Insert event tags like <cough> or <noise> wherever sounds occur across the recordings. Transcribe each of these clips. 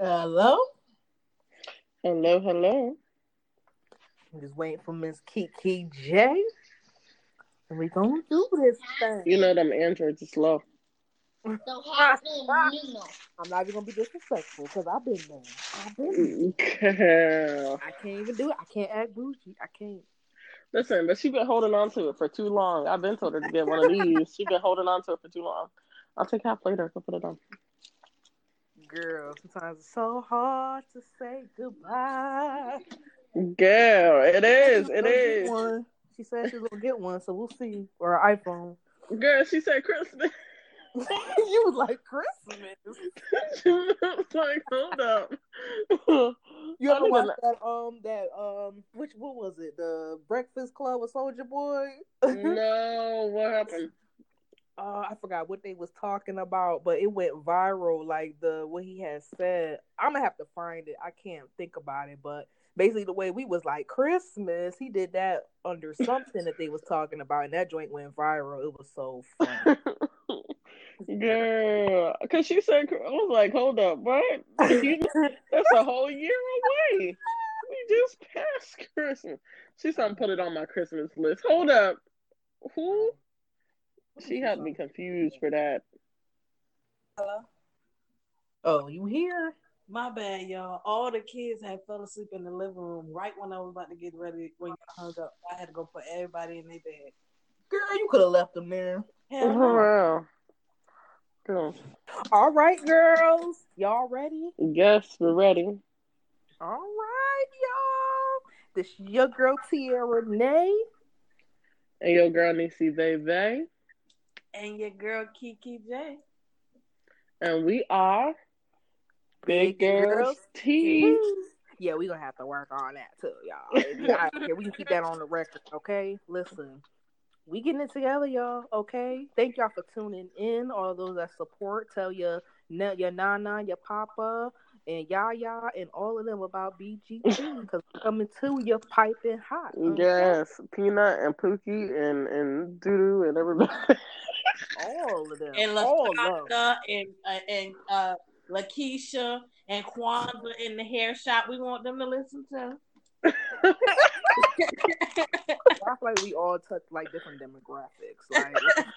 Hello? Hello, hello. I'm just waiting for Miss Kiki J. And we gonna do this thing. You know them androids are slow. So happen, you know. I'm not even gonna be disrespectful because I've been there. I've been mm, Girl. I can't even do it. I can't act bougie. I can't. Listen, but she's been holding on to it for too long. I've been told her to get one of these. She's been holding on to it for too long. I'll take half later. Go put it on. Girl, sometimes it's so hard to say goodbye. Girl, it is. It is. One. She said she's gonna get one, so we'll see. Or an iPhone. Girl, she said Christmas. <laughs> you was like Christmas. <laughs> like, hold up. <laughs> You ever watch that um that um which what was it? The Breakfast Club with Soulja Boy? No, what happened? Uh, I forgot what they was talking about, but it went viral. Like the what he had said. I'm gonna have to find it. I can't think about it, but basically the way we was like Christmas, he did that under something that they was talking about, and that joint went viral. It was so fun. <laughs> Girl, because she said, I was like, hold up, what? That's a whole year away. We just passed Christmas. She said, put it on my Christmas list. Hold up. Who? She had me confused for that. Hello. oh, you here? My bad, y'all. All the kids had fell asleep in the living room right when I was about to get ready. When you hung up, I had to go put everybody in their bed. Girl, you could have left them there. Hell no. For All right, girls, y'all ready? Yes, we're ready. All right, y'all. This your girl Tia Renee. And your girl Nisi Veve. And your girl Kiki J. And we are Big, Big Girls, Girls Tea. Yeah, we're gonna have to work on that too, y'all. If here, we can keep that on the record, okay? Listen, we getting it together, y'all. Okay. Thank y'all for tuning in. All those that support, tell your na- your nana, your papa, and Yaya, and all of them about BGT because <laughs> coming to you piping hot. okay? Yes, Peanut and Pookie and, and Doodoo and everybody. <laughs> all of them, And all. LaShonda and uh, and uh Lakeisha and Kwanzaa in the hair shop. We want them to listen to. <laughs> I feel like we all touch like different demographics. Like, <laughs>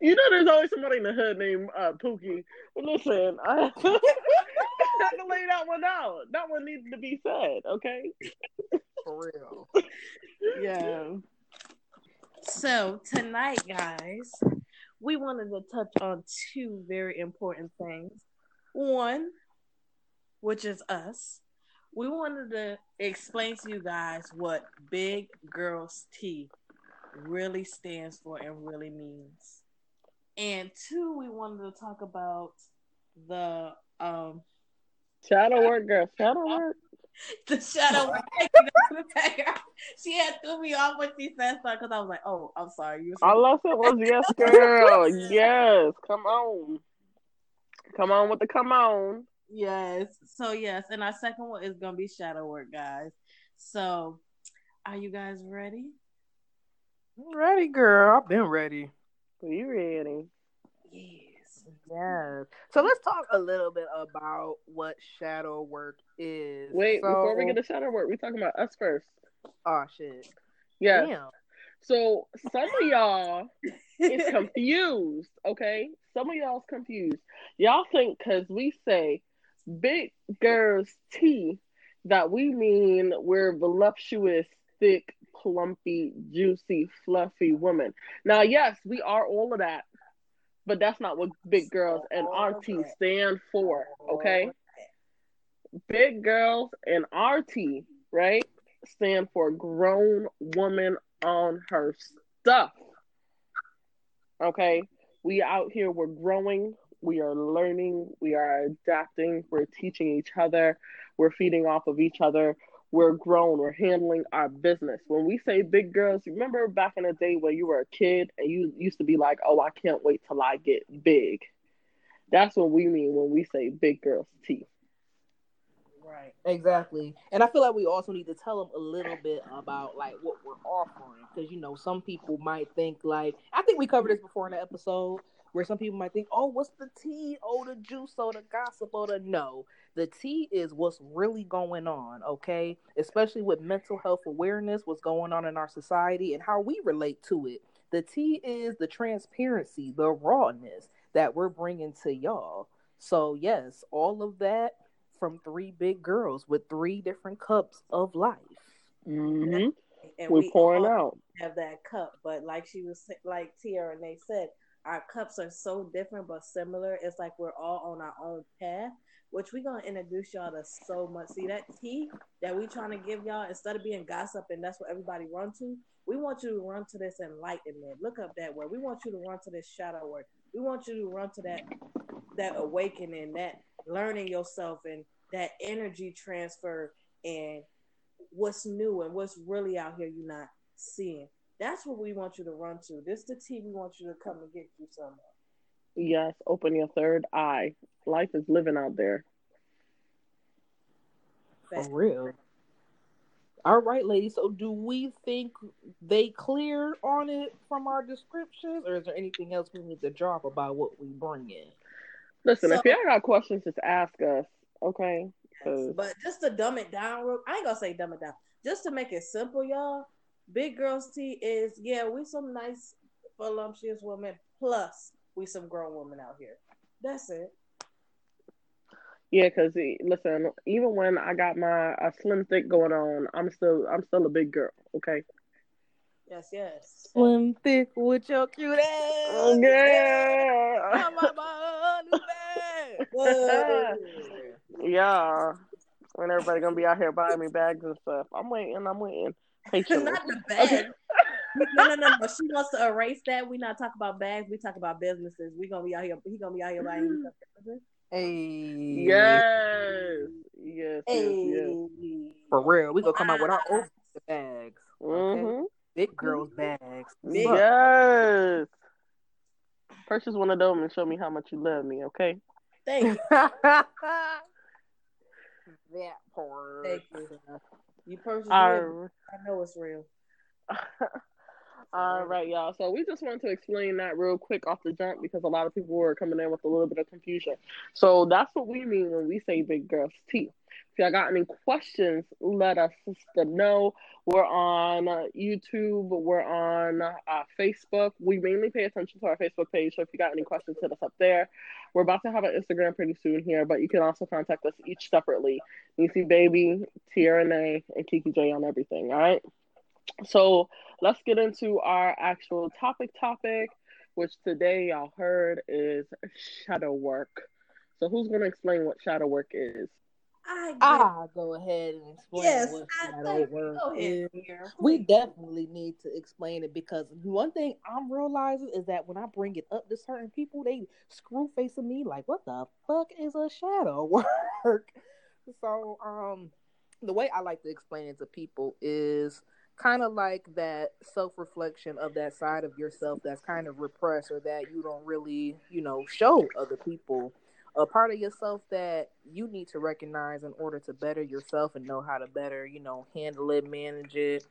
You know, there's always somebody in the hood named uh, Pookie. Listen, I have, to, I have to lay that one out. That one needs to be said, okay? for real. <laughs> Yeah. So tonight, guys, we wanted to touch on two very important things. One, which is us. We wanted to explain to you guys what Big Girls Tea really stands for and really means. And two, we wanted to talk about the um Shadow work, girl. Shadow work. The shadow. Work. She had threw me off when she said something because I was like, "Oh, I'm sorry." You All I said was yes, girl. <laughs> yes, come on. Come on with the come on. yes. So yes, and our second one is gonna be shadow work, guys. So, are you guys ready? Ready, girl. I've been ready. Are you ready. Yes. Yes. So let's talk a little bit about what shadow work is. Wait, so, before we get to shadow work, we talking about us first. oh shit. Yeah. Damn. So some of y'all is confused, okay? Some of y'all's confused. Y'all think because we say big girls tea that we mean we're voluptuous, thick, plumpy, juicy, fluffy women. Now, yes, we are all of that, but that's not what big girls and RT stand for, oh. okay? Big girls and RT, right, stand for grown woman on her stuff. Okay? We out here, we're growing, we are learning, we are adapting, we're teaching each other, we're feeding off of each other, we're grown, we're handling our business. When we say big girls, remember back in the day when you were a kid and you used to be like, oh, I can't wait till I get big. That's what we mean when we say big girls tea. Right. Exactly. And I feel like we also need to tell them a little bit about like what we're offering because you know some people might think like I think we covered this before in the episode, Where some people might think, oh, what's the tea? Oh, the juice, or the gossip, or the no. The tea is what's really going on, okay? Especially with mental health awareness, what's going on in our society, and how we relate to it. The tea is the transparency, the rawness that we're bringing to y'all. So, yes, all of that from three big girls with three different cups of life. Mm-hmm. And We're we pouring out. have that cup, but like she was like Tiara and they said, our cups are so different but similar. It's like we're all on our own path, which we're gonna introduce y'all to so much. See that tea that we trying to give y'all instead of being gossip and that's what everybody run to. We want you to run to this enlightenment. Look up that word. We want you to run to this shadow word. We want you to run to that that awakening, that learning yourself and that energy transfer and what's new and what's really out here you're not seeing. That's what we want you to run to. This the tea we want you to come and get you some. Yes, open your third eye. Life is living out there. For real. All right, ladies. So, do we think they clear on it from our descriptions, or is there anything else we need to drop about what we bring in? Listen, if y'all got questions, just ask us, okay? 'Cause- But just to dumb it down, real- I ain't gonna say dumb it down. Just to make it simple, y'all. Big girls tea is yeah, we some nice voluptuous women. Plus, we some grown women out here. That's it. Yeah, because listen, even when I got my uh, slim thick going on, I'm still I'm still a big girl. Okay. Yes, yes. Slim thick with your cute ass. Oh, yeah. I'm a bun, man. Whoa. yeah. When everybody gonna be out here buying me bags and stuff, I'm waiting. I'm waiting. Patiently. <laughs> not the bag. No, no, no, no. She wants to erase that. We not talk about bags. We talk about businesses. We gonna be out here. He gonna be out here buying you something. Hey. Yes. Yes. Yes. Hey, Yes. For real. We gonna come out with our own bags. Mm-hmm. Big girls bags. Big- Look. Yes. Purchase one of them and show me how much you love me. Okay. thank you. <laughs> that part. Thank you. You purchased All. I know it's real. <laughs> All right, y'all. So we just wanted to explain that real quick off the jump because a lot of people were coming in with a little bit of confusion. So that's what we mean when we say big girls tea. If y'all got any questions, let us know. We're on uh, YouTube. We're on uh, Facebook. We mainly pay attention to our Facebook page. So if you got any questions, hit us up there. We're about to have an Instagram pretty soon here, but you can also contact us each separately. Nisi Baby, Tiara Nay, and Kiki J on everything. All right. So let's get into our actual topic topic, which today y'all heard is shadow work. So who's gonna explain what shadow work is? I get I'll go ahead and explain Yes, what I shadow work go ahead. is. Pierre. We definitely need to explain it because one thing I'm realizing is that when I bring it up to certain people, they screw facing me like, "What the fuck is a shadow <laughs> work?" So, um, the way I like to explain it to people is kind of like that self reflection of that side of yourself that's kind of repressed or that you don't really, you know, show other people. A part of yourself that you need to recognize in order to better yourself and know how to better, you know, handle it, manage it.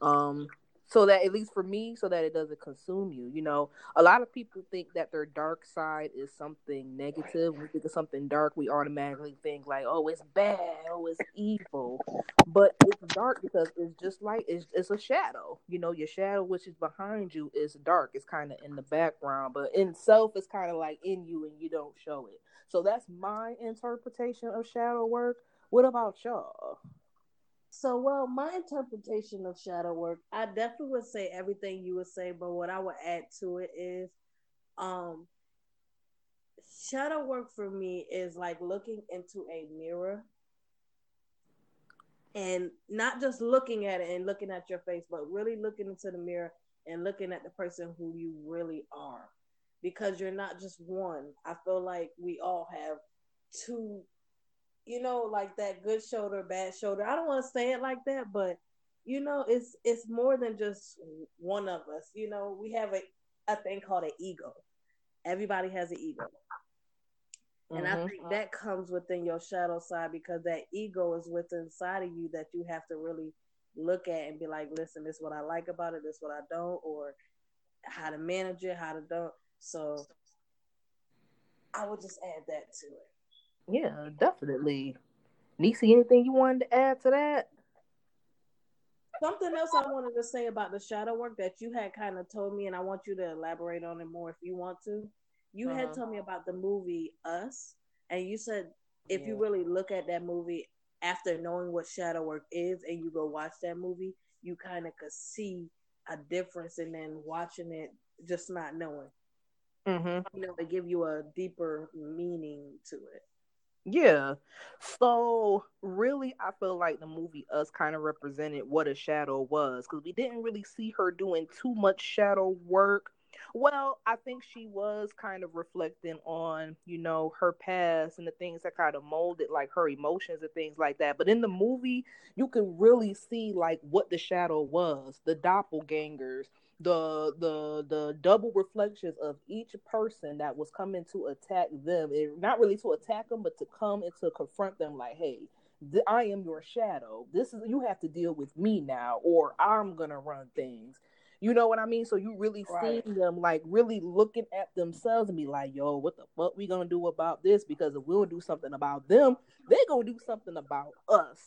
Um, so that at least for me, so that it doesn't consume you. You know, a lot of people think that their dark side is something negative. We think of something dark, we automatically think like, oh, it's bad, oh, it's evil. But it's dark because it's just like it's it's a shadow. You know, your shadow, which is behind you, is dark. It's kind of in the background, but in self, it's kind of like in you, and you don't show it. So that's my interpretation of shadow work. What about y'all? So, well, my interpretation of shadow work, I definitely would say everything you would say, but what I would add to it is, um, shadow work for me is like looking into a mirror and not just looking at it and looking at your face, but really looking into the mirror and looking at the person who you really are. Because you're not just one. I feel like we all have two you know, like that good shoulder, bad shoulder. I don't want to say it like that, but you know, it's it's more than just one of us. You know, we have a a thing called an ego. Everybody has an ego. And I Mhm. think that comes within your shadow side because that ego is within inside of you that you have to really look at and be like, listen, this is what I like about it, this is what I don't, or how to manage it, how to don't. So I would just add that to it. Yeah, definitely. Nisi, anything you wanted to add to that? Something else I wanted to say about the shadow work that you had kind of told me, and I want you to elaborate on it more if you want to. You uh-huh. had told me about the movie Us, and you said if yeah. you really look at that movie after knowing what shadow work is and you go watch that movie, you kind of could see a difference and then watching it just not knowing. Mm-hmm. You know, they give you a deeper meaning to it. Yeah. So really I feel like the movie Us kind of represented what a shadow was because we didn't really see her doing too much shadow work well, I think she was kind of reflecting on, you know, her past and the things that kind of molded like her emotions and things like that. But in the movie, you can really see like what the shadow was, the doppelgangers, the the the double reflections of each person that was coming to attack them. Not really to attack them, but to come and to confront them like, hey, I am your shadow. This is you have to deal with me now, or I'm gonna run things. You know what I mean? So you really right. seeing them like really looking at themselves and be like, yo, what the fuck we gonna do about this? Because if we don't do something about them, they gonna do something about us.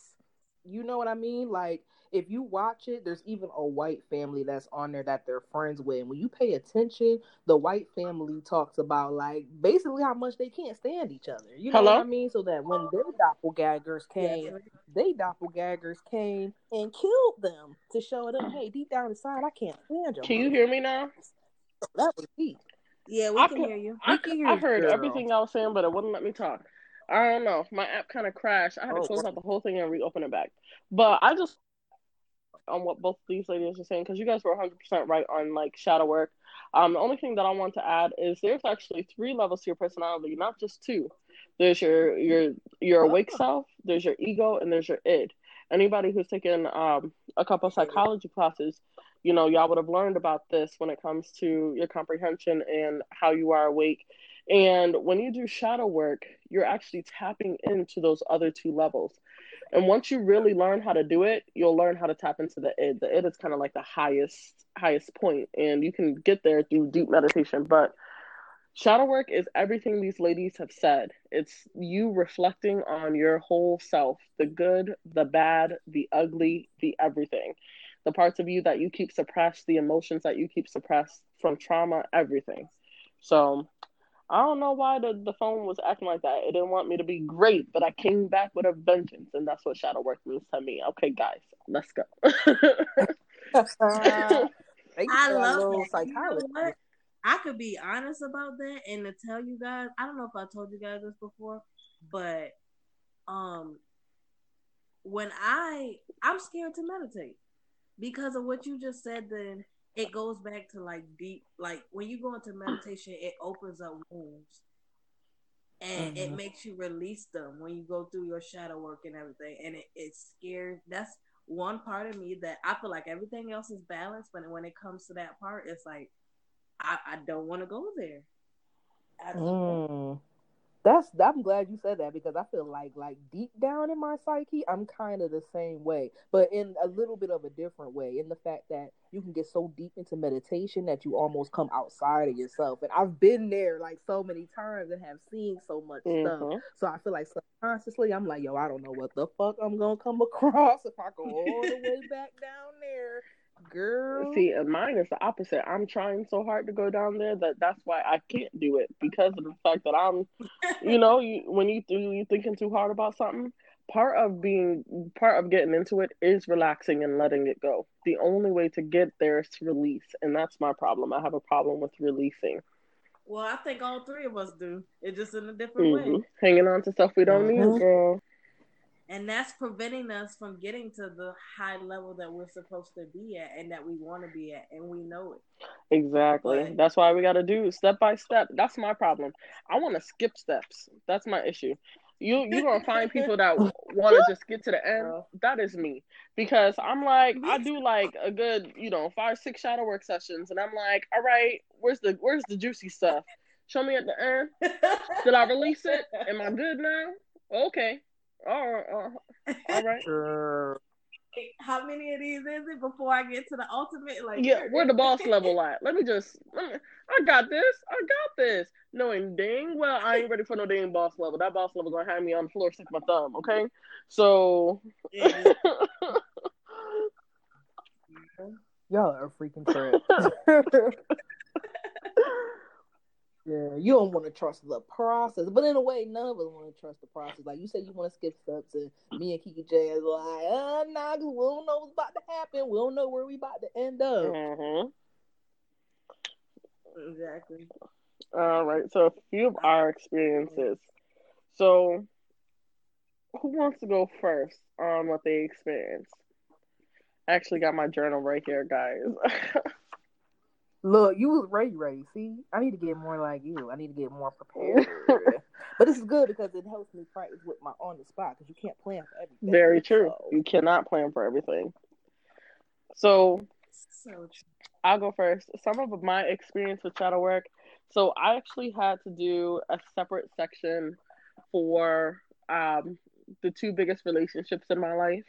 You know what I mean? Like if you watch it, there's even a white family that's on there that they're friends with. And when you pay attention, the white family talks about like basically how much they can't stand each other. You know Hello? what I mean? So that when their doppelgangers came, yeah. they doppelgangers came and killed them to show them, hey, deep down inside, I can't stand you. Can you hear me now? That was deep. Yeah, we I can, can hear you. I, can hear I heard girl. everything I was saying, but it wouldn't let me talk. I don't know. My app kind of crashed. I had to oh, close out the whole thing and reopen it back. But I just on what both these ladies are saying because you guys were 100% right on like shadow work. Um, the only thing that I want to add is there's actually three levels to your personality, not just two. There's your your your awake self, there's your ego, and there's your id. Anybody who's taken um, a couple psychology classes, you know, y'all would have learned about this when it comes to your comprehension and how you are awake. And when you do shadow work, you're actually tapping into those other two levels. And once you really learn how to do it, you'll learn how to tap into the id. The id is kind of like the highest highest point, and you can get there through deep meditation. But shadow work is everything these ladies have said. It's you reflecting on your whole self, the good, the bad, the ugly, the everything. The parts of you that you keep suppressed, the emotions that you keep suppressed from trauma, everything. So I don't know why the, the phone was acting like that. It didn't want me to be great, but I came back with a vengeance, and that's what shadow work means to me. Okay, guys, let's go. <laughs> uh, <laughs> I love that. You know what? I could be honest about that and to tell you guys, I don't know if I told you guys this before, but um when I I'm scared to meditate because of what you just said then it goes back to like deep like when you go into meditation it opens up wounds. And mm-hmm. it makes you release them when you go through your shadow work and everything. And it, it's scared that's one part of me that i feel like everything else is balanced but when it comes to that part it's like i, I don't want to go there. Mm that's I'm glad you said that because I feel like like deep down in my psyche, I'm kind of the same way, but in a little bit of a different way. In the fact that you can get so deep into meditation that you almost come outside of yourself. And I've been there like so many times and have seen so much mm-hmm. stuff. So I feel like subconsciously, I'm like, yo, I don't know what the fuck I'm gonna come <laughs> across if I go all the way back down there Girl. See, mine is the opposite. I'm trying so hard to go down there that that's why I can't do it because of the fact that I'm, you know, you when you do you thinking too hard about something. Part of being part of getting into it is relaxing and letting it go. The only way to get there is to release, and that's my problem. I have a problem with releasing. Well, I think all three of us do. It's just in a different mm-hmm. way. Hanging on to stuff we don't mm-hmm. need, girl and that's preventing us from getting to the high level that we're supposed to be at and that we want to be at and we know it. Exactly. But, that's why we got to do step by step. That's my problem. I want to skip steps. That's my issue. You you gonna find people that want to just get to the end? That is me. Because i'm like i do like a good you know five six shadow work sessions and i'm like all right where's the where's the juicy stuff? Show me at the end. <laughs> Did i release it? Am i good now? Okay Oh, oh, oh. <laughs> all right, all right. how many of these is it before I get to the ultimate? Like, yeah, where the boss <laughs> level at? Let me just, let me, I got this, I got this. Knowing dang well I ain't ready for no dang boss level. That boss level gonna have me on the floor, stick my thumb. Okay, so. Yeah. <laughs> Y'all are freaking trip. Yeah, you don't want to trust the process, but in a way, none of us want to trust the process. Like you said, you want to skip steps, and me and Kiki J is like, uh, nah, cause we don't know what's about to happen. We don't know where we about to end up. Mm-hmm. Exactly. All right. So a few of our experiences. So, who wants to go first on what they experienced? I actually got my journal right here, guys. <laughs> Look, you was ready, ready. See, I need to get more like you. I need to get more prepared. <laughs> but this is good because it helps me practice with my on the spot because you can't plan for everything. Very true. So. You cannot plan for everything. So, so I'll go first. Some of my experience with shadow work. So I actually had to do a separate section for um, the two biggest relationships in my life.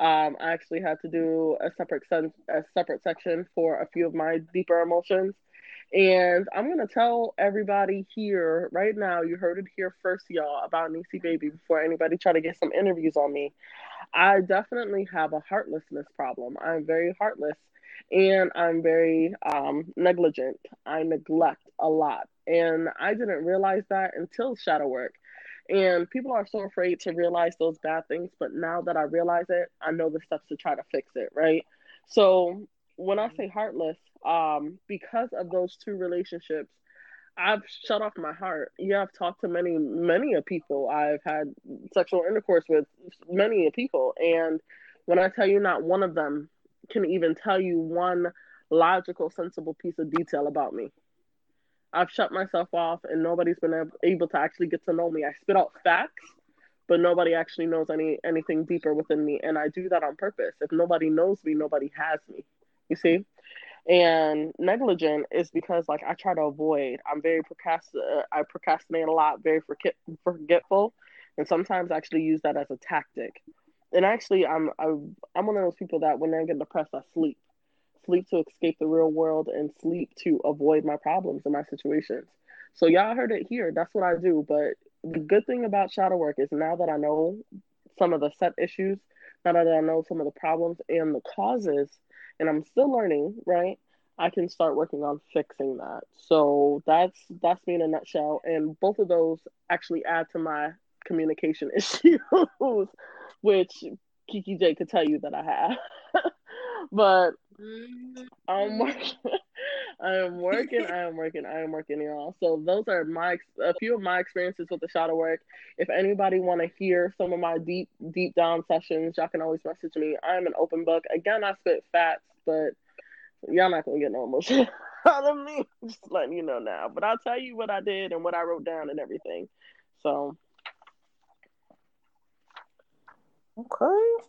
Um, I actually had to do a separate sen- a separate section for a few of my deeper emotions. And I'm gonna tell everybody here right now, you heard it here first, y'all, about Nisi Baby before anybody try to get some interviews on me. I definitely have a heartlessness problem. I'm very heartless and I'm very um, negligent. I neglect a lot. And I didn't realize that until shadow work. And people are so afraid to realize those bad things. But now that I realize it, I know the steps to try to fix it, right? So when I say heartless, um, because of those two relationships, I've shut off my heart. Yeah, I've talked to many, many of people. I've had sexual intercourse with many of people. And when I tell you not one of them can even tell you one logical, sensible piece of detail about me. I've shut myself off and nobody's been able to actually get to know me. I spit out facts, but nobody actually knows any anything deeper within me, and I do that on purpose. If nobody knows me, nobody has me. You see? And negligent is because like I try to avoid. I'm very procrast. Uh, I procrastinate a lot, very forget- forgetful, and sometimes actually use that as a tactic. And actually, I'm I'm I'm one of those people that when I get depressed, I sleep sleep to escape the real world and sleep to avoid my problems and my situations. So y'all heard it here. That's what I do. But the good thing about shadow work is now that I know some of the set issues, now that I know some of the problems and the causes, and I'm still learning, right? I can start working on fixing that. So that's that's me in a nutshell. And both of those actually add to my communication <laughs> issues, which Kiki J could tell you that I have. <laughs> but I'm mm-hmm. working. <laughs> I am working. I am working. I am working, y'all. So those are my a few of my experiences with the shadow work. If anybody want to hear some of my deep deep down sessions, y'all can always message me. I'm an open book. Again, I spit facts, but y'all not gonna get no emotion <laughs> out of me. Just letting you know now. But I'll tell you what I did and what I wrote down and everything. So. Okay.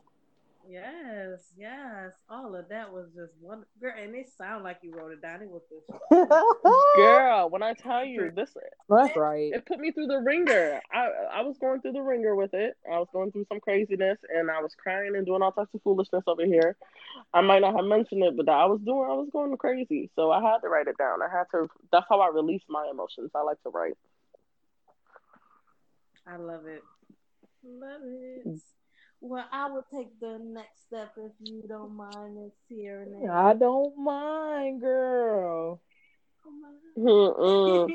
Yes, yes. All of that was just one girl, and it sounded like you wrote it down. It was this <laughs> girl. When I tell you this, that's right. It put me through the ringer. I I was going through the ringer with it. I was going through some craziness, and I was crying and doing all types of foolishness over here. I might not have mentioned it, but I was doing. I was going crazy, so I had to write it down. I had to. That's how I release my emotions. I like to write. I love it. Love it. Well, I will take the next step if you don't mind, Miss Tierney. I don't mind, girl. <laughs>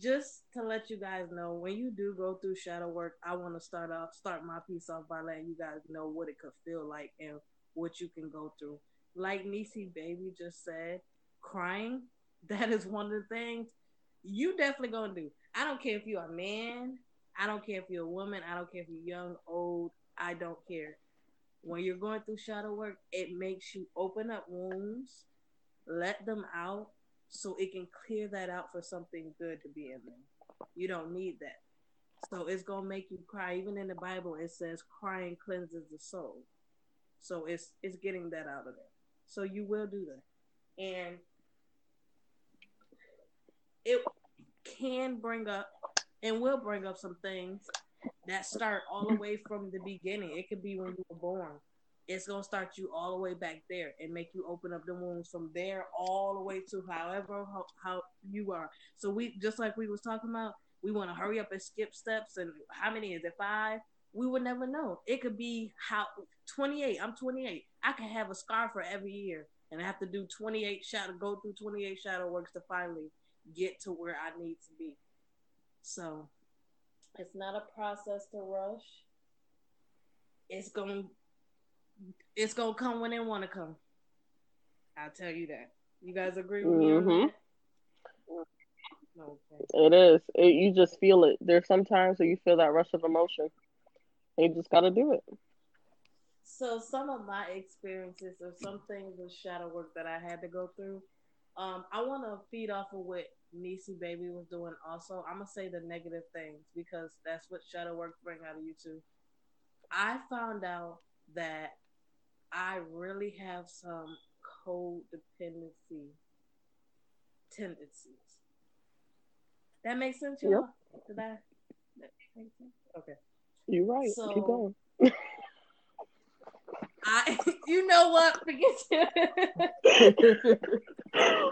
Just to let you guys know, when you do go through shadow work, I want to start off, start my piece off by letting you guys know what it could feel like and what you can go through. Like Nisi Baby just said, crying, <laughs> that is one of the things you definitely gonna do. I don't care if you're a man, I don't care if you're a woman, I don't care if you're young, old, I don't care. When you're going through shadow work, it makes you open up wounds, let them out, so it can clear that out for something good to be in them. You don't need that. So it's gonna make you cry. Even in the Bible, it says crying cleanses the soul. So it's it's getting that out of there. So you will do that. And it can bring up and we'll bring up some things that start all the way from the beginning. It could be when you were born. It's gonna start you all the way back there and make you open up the wounds from there all the way to however how, how you are. So we just like we was talking about, we want to hurry up and skip steps. And how many is it? Five. We would never know. It could be how 28. I'm 28. I can have a scar for every year, and I have to do 28 shadow, go through 28 shadow works to finally get to where I need to be. So it's not a process to rush. It's gonna, it's gonna come when it wanna come. I'll tell you that. You guys agree with me Mhm. that? Okay. It is. It, you just feel it. There's sometimes where you feel that rush of emotion. And you just got to do it. So some of my experiences or some things with shadow work that I had to go through, um, I want to feed off of what Nisi Baby was doing. Also, I'm gonna say the negative things because that's what shadow work bring out of you too. I found out that I really have some codependency tendencies. That makes sense, y'all? Did I? That make sense? Okay. You're right. So- Keep going. <laughs> I, <laughs> you know what? Forget it. <laughs>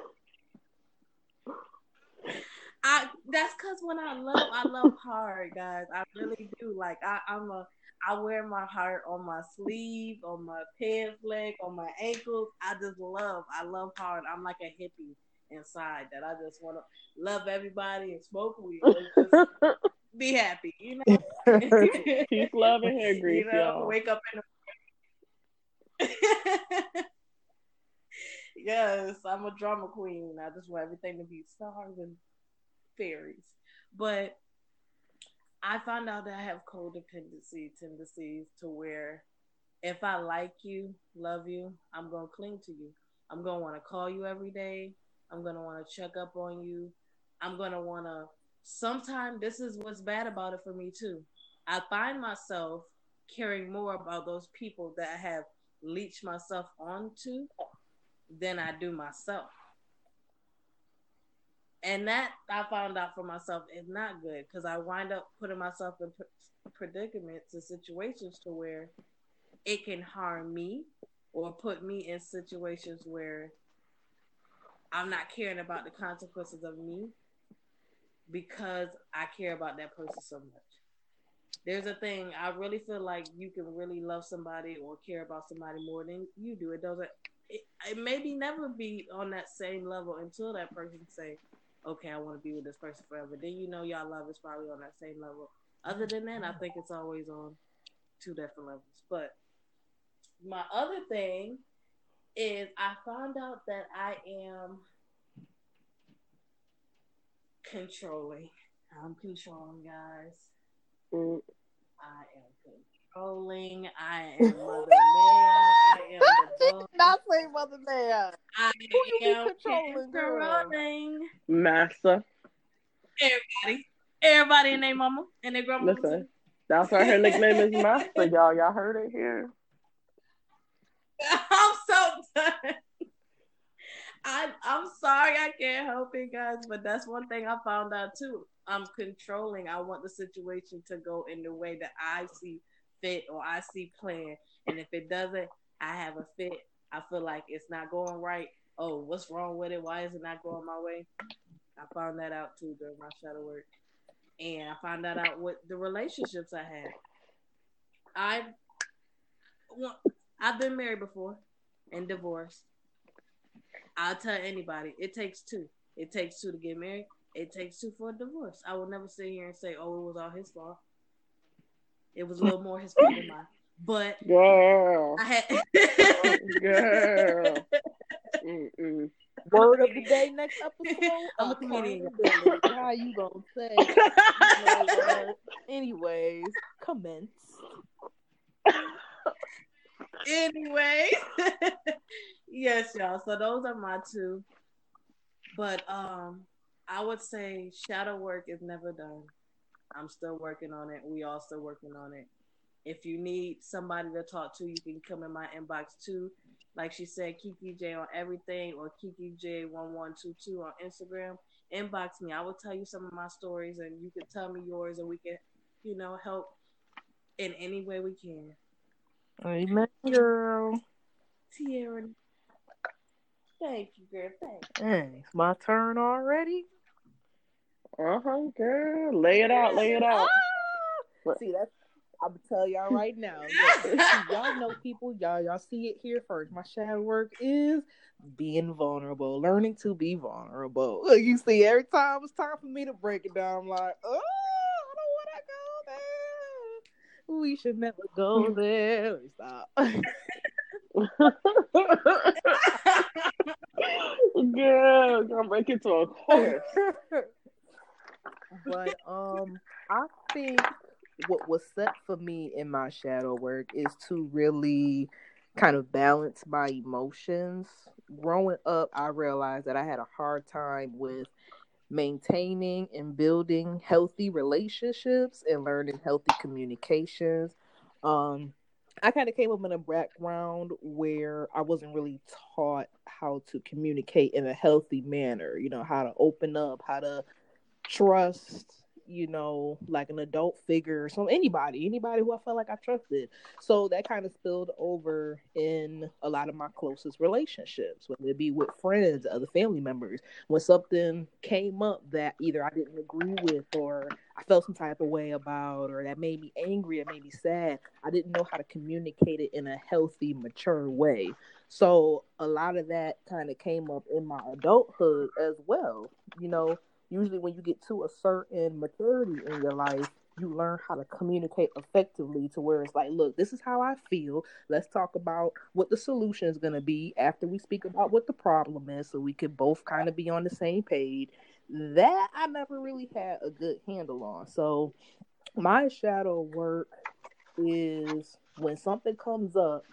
I that's because when I love, I love hard, guys. I really do. Like I, I'm a, I wear my heart on my sleeve, on my pants leg, on my ankles. I just love. I love hard. I'm like a hippie inside that I just want to love everybody and smoke weed. and <laughs> be happy, you know. <laughs> Love, and hair <laughs> grease, you know, y'all. wake up in the yes, I'm a drama queen. I just want everything to be stars and fairies. But I found out that I have codependency tendencies to where if I like you, love you, I'm gonna cling to you. I'm gonna want to call you every day. I'm gonna want to check up on you. I'm gonna want to. Sometimes this is what's bad about it for me too. I find myself caring more about those people that I have leached myself onto than I do myself. And that I found out for myself is not good because I wind up putting myself in predicaments and situations to where it can harm me or put me in situations where I'm not caring about the consequences of me because I care about that person so much. There's a thing I really feel like you can really love somebody or care about somebody more than you do. It doesn't. It, it maybe never be on that same level until that person say, "Okay, I want to be with this person forever." Then you know y'all love is probably on that same level. Other than that, I think it's always on two different levels. But my other thing is I found out that I am controlling. I'm controlling, guys. Mm, I am controlling. I <laughs> am Mother Maya. I am the <laughs> boss. Not say Mother Man. I you am controlling, girl? controlling. Massa. Everybody. Everybody and their mama and their grandma. Listen, that's why her nickname is Master, <laughs> y'all. Y'all heard it here. I'm so done. I I'm sorry I can't help it, guys, but that's one thing I found out too. I'm controlling. I want the situation to go in the way that I see fit or I see planned. And if it doesn't, I have a fit. I feel like it's not going right. Oh, what's wrong with it? Why is it not going my way? I found that out too during my shadow work. And I found that out with the relationships I had. I well, I've been married before and divorced. I'll tell anybody, it takes two. It takes two to get married. It takes two for a divorce. I will never sit here and say, "Oh, it was all his fault." It was a little more his fault than mine. But Girl. I had Girl. <laughs> Mm-mm. Word of the day next <laughs> episode. I'm a comedian. How you gonna say? You <laughs> know? Anyways, commence. anyway. yes, y'all. So those are my two. But um I would say shadow work is never done. I'm still working on it. We all still working on it. If you need somebody to talk to, you can come in my inbox too. Like she said, Kiki J on everything or Kiki J1122 on Instagram. Inbox me. I will tell you some of my stories and you can tell me yours and we can you know, help in any way we can. Amen, girl. Tierra. Thank you, girl. Thank you. Dang, it's my turn already. Uh huh, girl. Lay it out. Lay it out. Ah! See, that's I'm gonna tell y'all right now. <laughs> Y'all know people, y'all y'all see it here first. My shadow work is being vulnerable, learning to be vulnerable. <laughs> You see, every time it's time for me to break it down, I'm like, oh, I don't want to go there. We should never go there. Stop. <laughs> Girl, I'm break it to a chorus. But um, I think what was set for me in my shadow work is to really kind of balance my emotions. Growing up, I realized that I had a hard time with maintaining and building healthy relationships and learning healthy communications. Um, I kind of came up in a background where I wasn't really taught how to communicate in a healthy manner, you know, how to open up, how to trust, you know, like an adult figure, so anybody, anybody who I felt like I trusted. So that kind of spilled over in a lot of my closest relationships, whether it be with friends, other family members. When something came up that either I didn't agree with or I felt some type of way about or that made me angry, it made me sad, I didn't know how to communicate it in a healthy, mature way. So a lot of that kind of came up in my adulthood as well. You know, usually when you get to a certain maturity in your life, you learn how to communicate effectively to where it's like, look, this is how I feel. Let's talk about what the solution is going to be after we speak about what the problem is so we can both kind of be on the same page. That I never really had a good handle on. So, my shadow work is when something comes up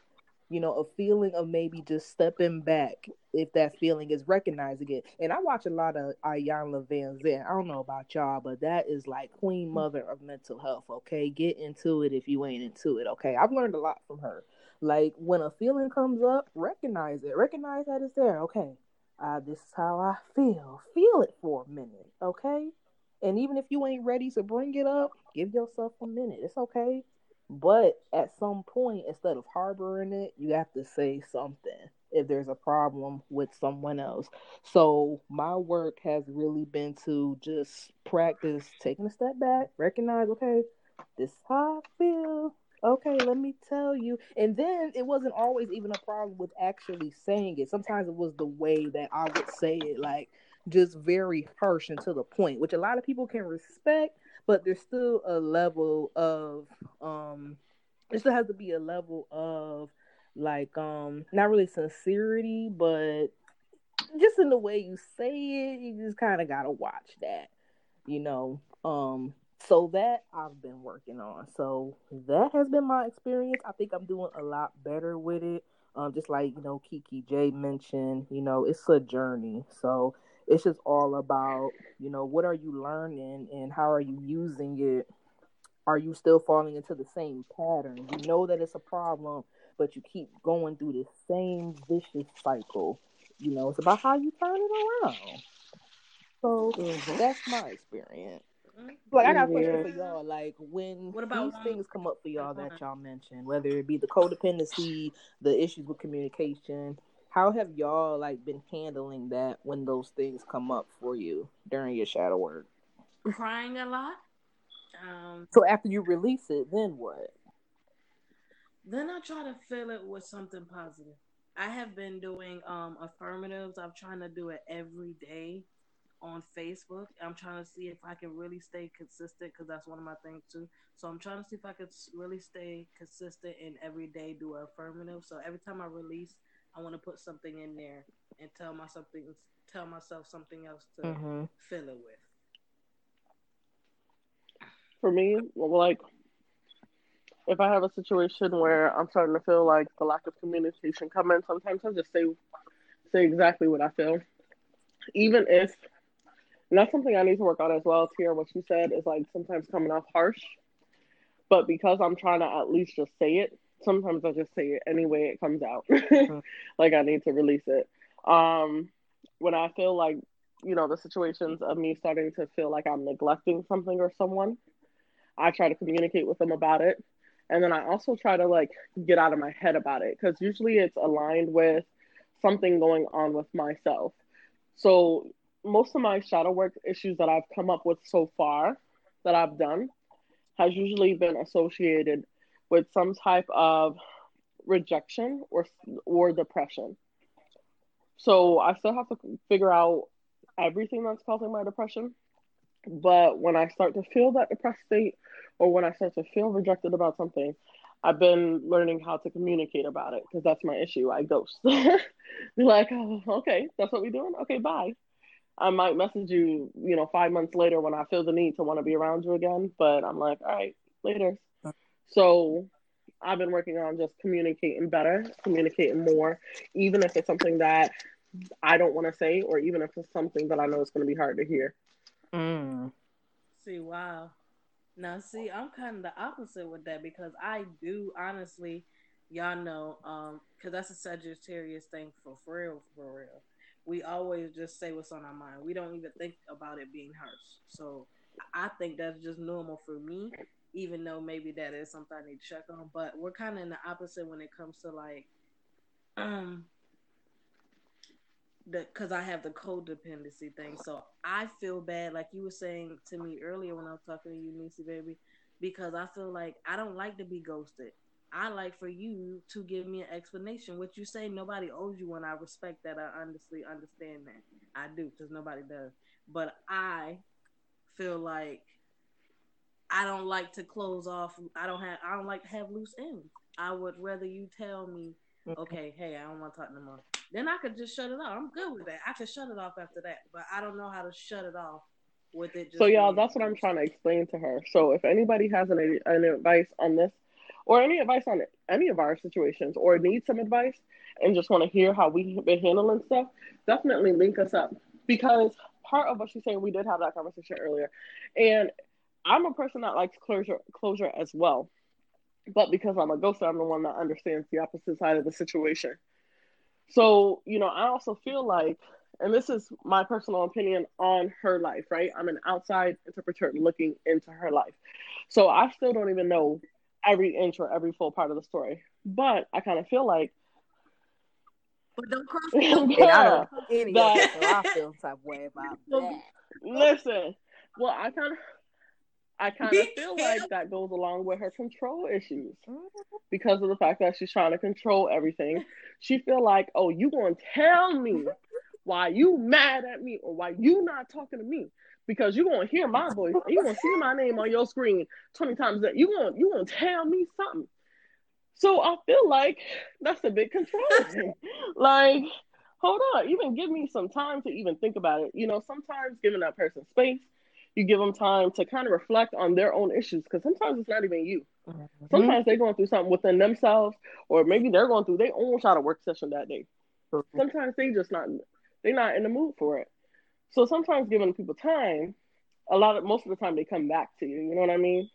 you know, a feeling of maybe just stepping back if that feeling is recognizing it. And I watch a lot of Iyanla Vanzant. I don't know about y'all, but that is like queen mother of mental health. Okay, get into it if you ain't into it. Okay, I've learned a lot from her. Like when a feeling comes up, recognize it. Recognize that it's there. Okay, uh, this is how I feel. Feel it for a minute. Okay, and even if you ain't ready to bring it up, give yourself a minute. It's okay but at some point, instead of harboring it, you have to say something if there's a problem with someone else. So my work has really been to just practice taking a step back, recognize, okay, this is how I feel. Okay, let me tell you. And then it wasn't always even a problem with actually saying it. Sometimes it was the way that I would say it, like just very harsh and to the point, which a lot of people can respect but there's still a level of um there still has to be a level of like um not really sincerity but just in the way you say it you just kind of gotta watch that you know? Um so that i've been working on. So that has been my experience. I think i'm doing a lot better with it. Um just like you know kiki j mentioned you know it's a journey. So it's just all about you know what are you learning and how are you using it? Are you still falling into the same pattern? You know that it's a problem but you keep going through the same vicious cycle. You know it's about how you turn it around. So mm-hmm. that's my experience. Like I got a question for y'all. Like when what about these things come up for y'all that y'all mentioned, whether it be the codependency, the issues with communication, how have y'all like been handling that when those things come up for you during your shadow work? Crying a lot. Um, so after you release it, then what? Then I try to fill it with something positive. I have been doing um, affirmatives. I'm trying to do it every day on Facebook. I'm trying to see if I can really stay consistent because that's one of my things too. So I'm trying to see if I could really stay consistent and every day do an affirmative. So every time I release I want to put something in there and tell myself something, tell myself something else to mm-hmm. fill it with. For me, like if I have a situation where I'm starting to feel like the lack of communication coming, sometimes I just say say exactly what I feel, even if and that's something I need to work on as well. To hear what you said is like sometimes coming off harsh, but because I'm trying to at least just say it, sometimes I just say it any way it comes out. <laughs> Mm-hmm. like I need to release it. Um, when I feel like, you know, the situations of me starting to feel like I'm neglecting something or someone, I try to communicate with them about it. And then I also try to like get out of my head about it because usually it's aligned with something going on with myself. So most of my shadow work issues that I've come up with so far that I've done has usually been associated with some type of rejection or or depression. So I still have to figure out everything that's causing my depression. But when I start to feel that depressed state or when I start to feel rejected about something, I've been learning how to communicate about it because that's my issue. I ghost. <laughs> like, oh, okay, that's what we're doing. Okay, bye. I might message you, you know, five months later when I feel the need to want to be around you again. But I'm like, all right, later. So I've been working on just communicating better, communicating more, even if it's something that I don't want to say, or even if it's something that I know is going to be hard to hear. Mm. See, wow. Now, see, I'm kind of the opposite with that because I do honestly, y'all know, um, because that's a Sagittarius thing for, for real, for real. We always just say what's on our mind. We don't even think about it being harsh. So I think that's just normal for me, even though maybe that is something I need to check on. But we're kind of in the opposite when it comes to like, um, because I have the codependency thing. So I feel bad, like you were saying to me earlier when I was talking to you, Nisi baby, because I feel like I don't like to be ghosted. I like for you to give me an explanation. What you say, nobody owes you one. I respect that. I honestly understand that. I do, because nobody does. But I feel like I don't like to close off. I don't have. I don't like to have loose ends. I would rather you tell me, mm-hmm. okay, hey, I don't want to talk no more then I could just shut it off. I'm good with that. I could shut it off after that, but I don't know how to shut it off with it. so y'all, that's what I'm trying to explain to her. So if anybody has any, any advice on this, or any advice on any of our situations, or need some advice and just want to hear how we've been handling stuff, definitely link us up because part of what she's saying, we did have that conversation earlier, and I'm a person that likes closure closure as well. But because I'm a ghost, I'm the one that understands the opposite side of the situation. So, you know, I also feel like, and this is my personal opinion on her life, right? I'm an outside interpreter looking into her life. So I still don't even know every inch or every full part of the story. But I kind of feel like. But don't cross <laughs> me. yeah, any that, so I feel some way about that. <laughs> Listen, well, I kind of I kind of feel like that goes along with her control issues mm-hmm. because of the fact that she's trying to control everything. She feel like, oh, you gonna tell me mm-hmm. why you mad at me or why you not talking to me because you gonna hear my voice and you gonna see my name on your screen twenty times. That you gonna you gonna tell me something. So I feel like that's a bit controlling. <laughs> like, hold on, even give me some time to even think about it. You know, sometimes giving that person space you give them time to kind of reflect on their own issues because sometimes it's not even you. Mm-hmm. Sometimes they're going through something within themselves, or maybe they're going through their own shadow work session that day. Mm-hmm. Sometimes they just not they're not in the mood for it. So sometimes giving people time, a lot of most of the time they come back to you. You know what I mean?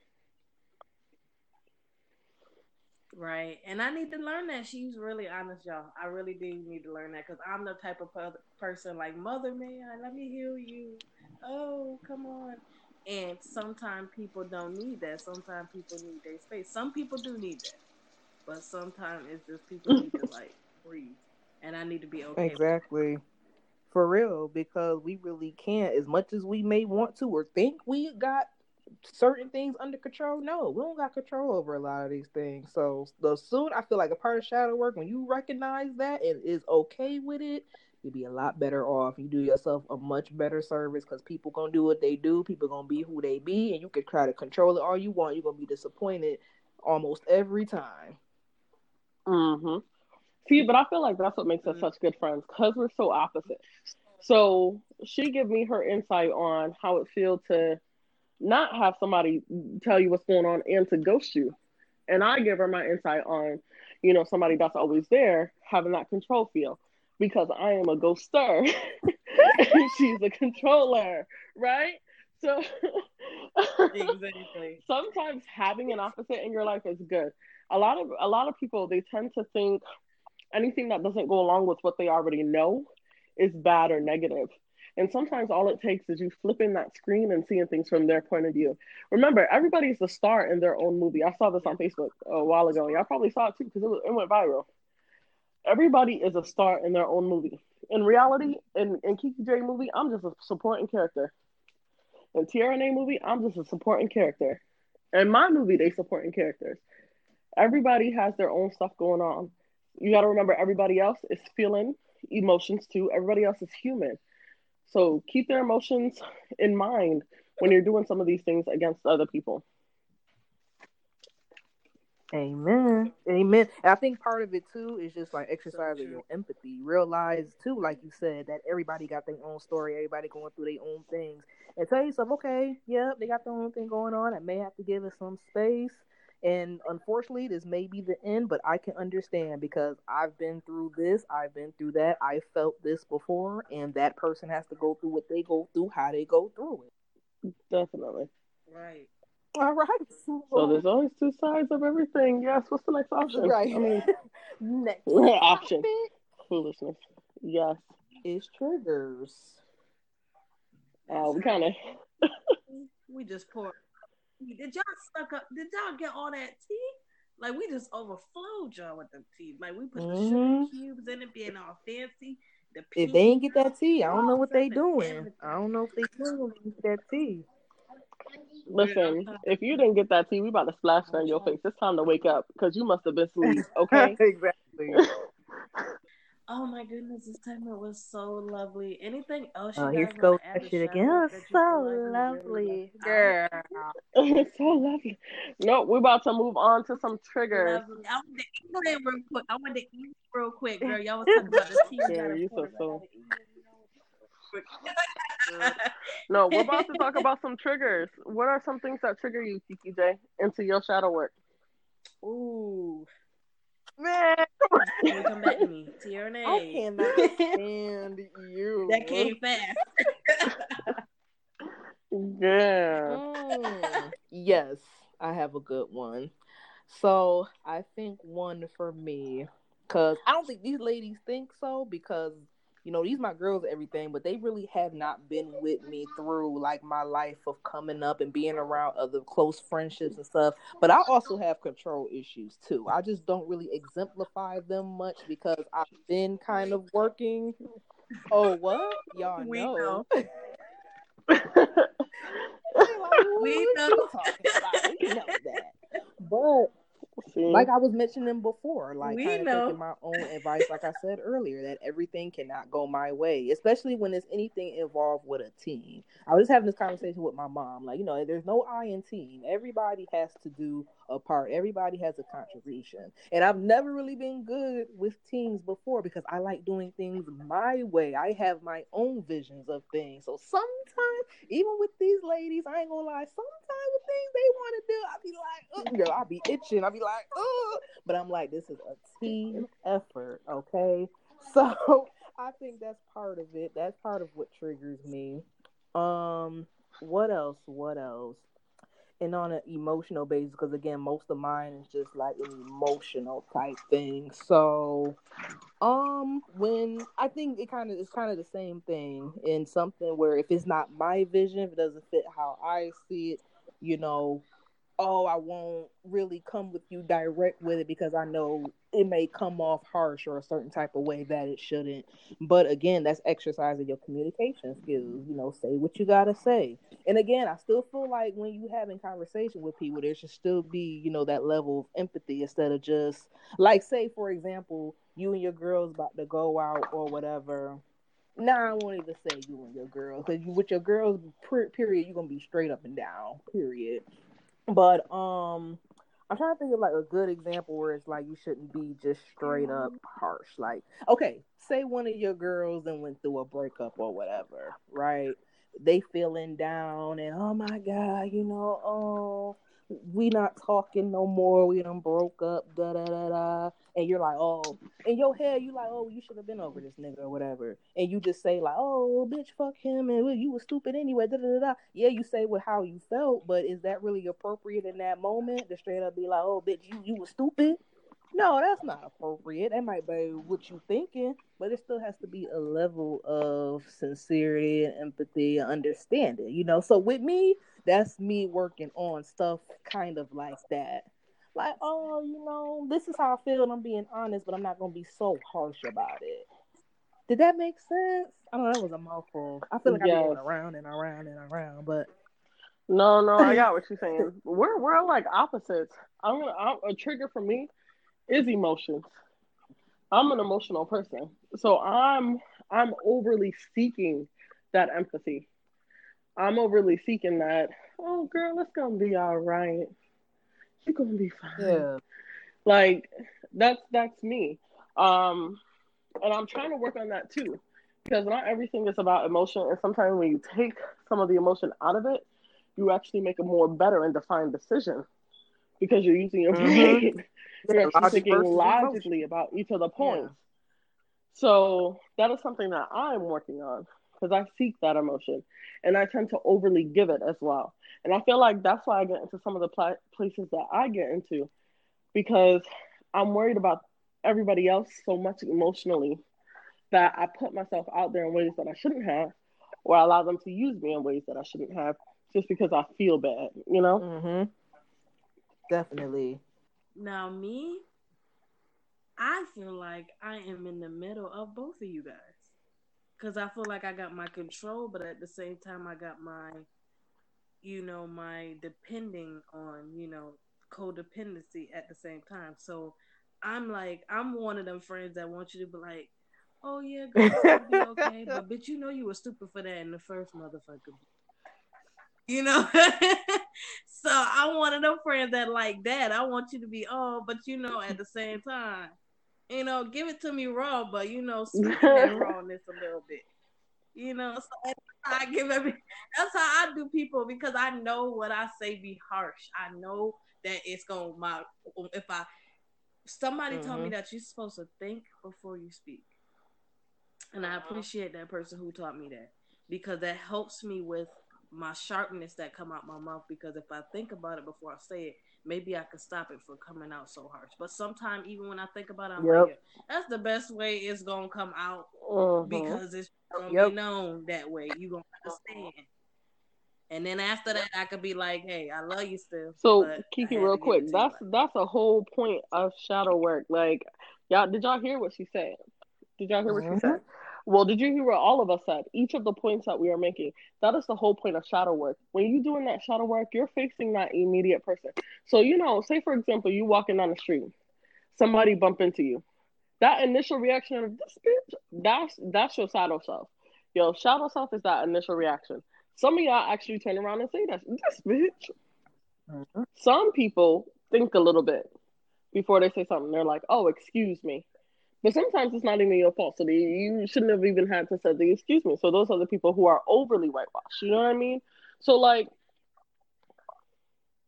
Right. And I need to learn that. She's really honest, y'all. I really do need to learn that because I'm the type of person like, Mother, man, let me heal you oh, come on. And sometimes people don't need that. Sometimes people need their space. Some people do need that. But sometimes it's just people need to <laughs> like breathe. And I need to be okay. Exactly. For real, because we really can't, as much as we may want to or think we got certain things under control. No, we don't got control over a lot of these things. So the soon I feel like a part of shadow work when you recognize that and is okay with it, you'd be a lot better off. You do yourself a much better service because people gonna do what they do. People gonna be who they be, and you can try to control it all you want. You're gonna be disappointed almost every time. Mm-hmm. See, but I feel like that's what makes us such good friends because we're so opposite. So she give me her insight on how it feels to not have somebody tell you what's going on and to ghost you. And I give her my insight on, you know, somebody that's always there having that control feel because I am a ghoster and <laughs> she's a controller, right? So <laughs> exactly. sometimes having an opposite in your life is good. A lot of a lot of people they tend to think anything that doesn't go along with what they already know is bad or negative. And sometimes all it takes is you flipping that screen and seeing things from their point of view. Remember, everybody's the star in their own movie. I saw this on Facebook a while ago. Y'all probably saw it too because it, it went viral. Everybody is a star in their own movie. In reality, in, in Kiki J movie, I'm just a supporting character. In TRNA movie, I'm just a supporting character. In my movie, they supporting characters. Everybody has their own stuff going on. You got to remember, everybody else is feeling emotions too. Everybody else is human. So keep their emotions in mind when you're doing some of these things against other people. Amen. Amen. And I think part of it too is just like exercising your empathy. Realize too, like you said, that everybody got their own story, everybody going through their own things. And tell yourself, okay, yeah, they got their own thing going on. I may have to give it some space. And unfortunately, this may be the end, but I can understand because I've been through this, I've been through that, I felt this before, and that person has to go through what they go through, how they go through it. Definitely. Right. All right. So there's always two sides of everything. Yes. What's the next option? Right. I mean, <laughs> next <laughs> option. topic Foolishness. Yes. is triggers. Uh, we kind of. We just poured. Did y'all suck up? Did y'all get all that tea? Like we just overflowed y'all with the tea. Like we put the sugar Mhm. cubes in it, being all fancy. The If pink they ain't get that tea, I don't know what they doing. I don't know if they doing when get that tea. Listen, if you didn't get that tea, we about to splash it on your face. It's time to wake up because you must have been asleep. <laughs> Okay. exactly. <laughs> Oh my goodness, this segment was so lovely. Anything else? You Uh, guys here wanna goes add that shit again. out Oh, so feel like we really lovely, girl. <laughs> it's so lovely. No, we're about to move on to some triggers. Lovely. I want to England real quick. I want to England real quick, girl. Y'all was talking about the <laughs> tea. You Girl, you so it so. right out of England, you know? No, we're about to talk about some triggers. What are some things that trigger you, Kiki J, into your shadow work? Ooh, Man, you come back to me? <laughs> I TRNA. cannot stand you. <laughs> that came fast. <laughs> Yeah. Mm. Yes, I have a good one. So I think one for me, because I don't think these ladies think so, because you know these my girls everything, but they really have not been with me through like my life of coming up and being around other close friendships and stuff. But I also have control issues too. I just don't really exemplify them much because I've been kind of working. Oh, what y'all We know? know. <laughs> <laughs> We know. know. Talking about. We know that. But See, like I was mentioning before, like We kind of taking my own advice, like I said earlier, that everything cannot go my way, especially when there's anything involved with a team. I was just having this conversation with my mom, like you know, there's no I in team. Everybody has to do a part. Everybody has a contribution, and I've never really been good with teams before because I like doing things my way. I have my own visions of things, so sometimes, even with these ladies, I ain't gonna lie. Sometimes with things they want to do, I'll be like, Ugh. girl, I be itching. I'll be like, oh, but I'm like, this is a team effort, okay? <laughs> So I think that's part of it. That's part of what triggers me. Um, what else? What else? And on an emotional basis, because again, most of mine is just like an emotional type thing. So, um, when I think it kind of it's kind of the same thing in something where if it's not my vision, if it doesn't fit how I see it, you know, oh, I won't really come with you direct with it because I know it may come off harsh or a certain type of way that it shouldn't. But again, that's exercising your communication skills. You know, say what you gotta say. And again, I still feel like when you having conversation with people, there should still be, you know, that level of empathy instead of just like say, for example, you and your girls about to go out or whatever. Nah, I won't even say you and your girls because you, with your girls, per- period, you're gonna be straight up and down, period. But um, I'm trying to think of like a good example where it's like you shouldn't be just straight up harsh. Like, okay, say one of your girls and went through a breakup or whatever, right? They feeling down and oh my god, you know, oh, we not talking no more. We done broke up, da da da da. And you're like, oh, in your head, you like, oh, you should have been over this nigga or whatever. And you just say like, oh, bitch, fuck him, and you was stupid anyway. Da da da da. Yeah, you say with how you felt, but is that really appropriate in that moment to straight up be like, oh, bitch, you you was stupid? No, that's not appropriate. That might be what you thinking, but it still has to be a level of sincerity and empathy and understanding. You know, so with me, that's me working on stuff kind of like that. Like, oh, you know, this is how I feel, and I'm being honest, but I'm not gonna be so harsh about it. Did that make sense? I don't know. That was a mouthful. I feel like Yes. I'm going around and around and around, but No, no, I got <laughs> what you're saying. We're we're like opposites. I'm I'm, a trigger for me is emotions. I'm an emotional person, so I'm I'm overly seeking that empathy. I'm overly seeking that. Oh, girl, it's gonna be all right. You're gonna be fine. yeah, Like that's that's me. Um, and I'm trying to work on that too, because not everything is about emotion. And sometimes when you take some of the emotion out of it, you actually make a more better and defined decision because you're using your Mhm. brain. <laughs> You're actually thinking logically about each of the points. So that is something that I'm working on because I seek that emotion and I tend to overly give it as well. And I feel like that's why I get into some of the pla- places that I get into because I'm worried about everybody else so much emotionally that I put myself out there in ways that I shouldn't have or I allow them to use me in ways that I shouldn't have just because I feel bad, you know? mm-hmm. definitely. Now me, I feel like I am in the middle of both of you guys. Cause I feel like I got my control, but at the same time I got my you know, my depending on, you know, codependency at the same time. So I'm like I'm one of them friends that want you to be like, Oh yeah, girl, gonna be okay. <laughs> But bitch, you know you were stupid for that in the first motherfucker. You know? <laughs> so I'm one of them friends that like that. I want you to be, oh, but you know, at the same time, you know, give it to me raw, but you know, <laughs> that rawness a little bit. You know, so that's how I give every that's how I do people because I know what I say be harsh. I know that it's gonna my if I somebody told me Mhm. that you're supposed to think before you speak. And I appreciate that person who taught me that because that helps me with my sharpness that come out my mouth because if I think about it before I say it, maybe I could stop it from coming out so harsh. But sometimes even when I think about it, I'm Yep. like, that's the best way it's gonna come out Mhm. because it's gonna Yep. be known that way. You gonna understand. And then after that, I could be like, "Hey, I love you still." So but I Kiki, real quick, it you that's that's a whole point of shadow work. Like, y'all, did y'all hear what she said? Did y'all hear what Mhm. she said? Well, did you hear what all of us said? Each of the points that we are making. That is the whole point of shadow work. When you're doing that shadow work, you're facing that immediate person. So you know, say for example, you walking down the street, somebody bump into you. That initial reaction of this bitch, that's that's your shadow self. Your shadow self is that initial reaction. Some of y'all actually turn around and say that this bitch. Mhm. Some people think a little bit before they say something. They're like, "Oh, excuse me," but sometimes it's not even your fault. So they, you shouldn't have even had to say the excuse me. So those are the people who are overly whitewashed. You know what I mean? So like,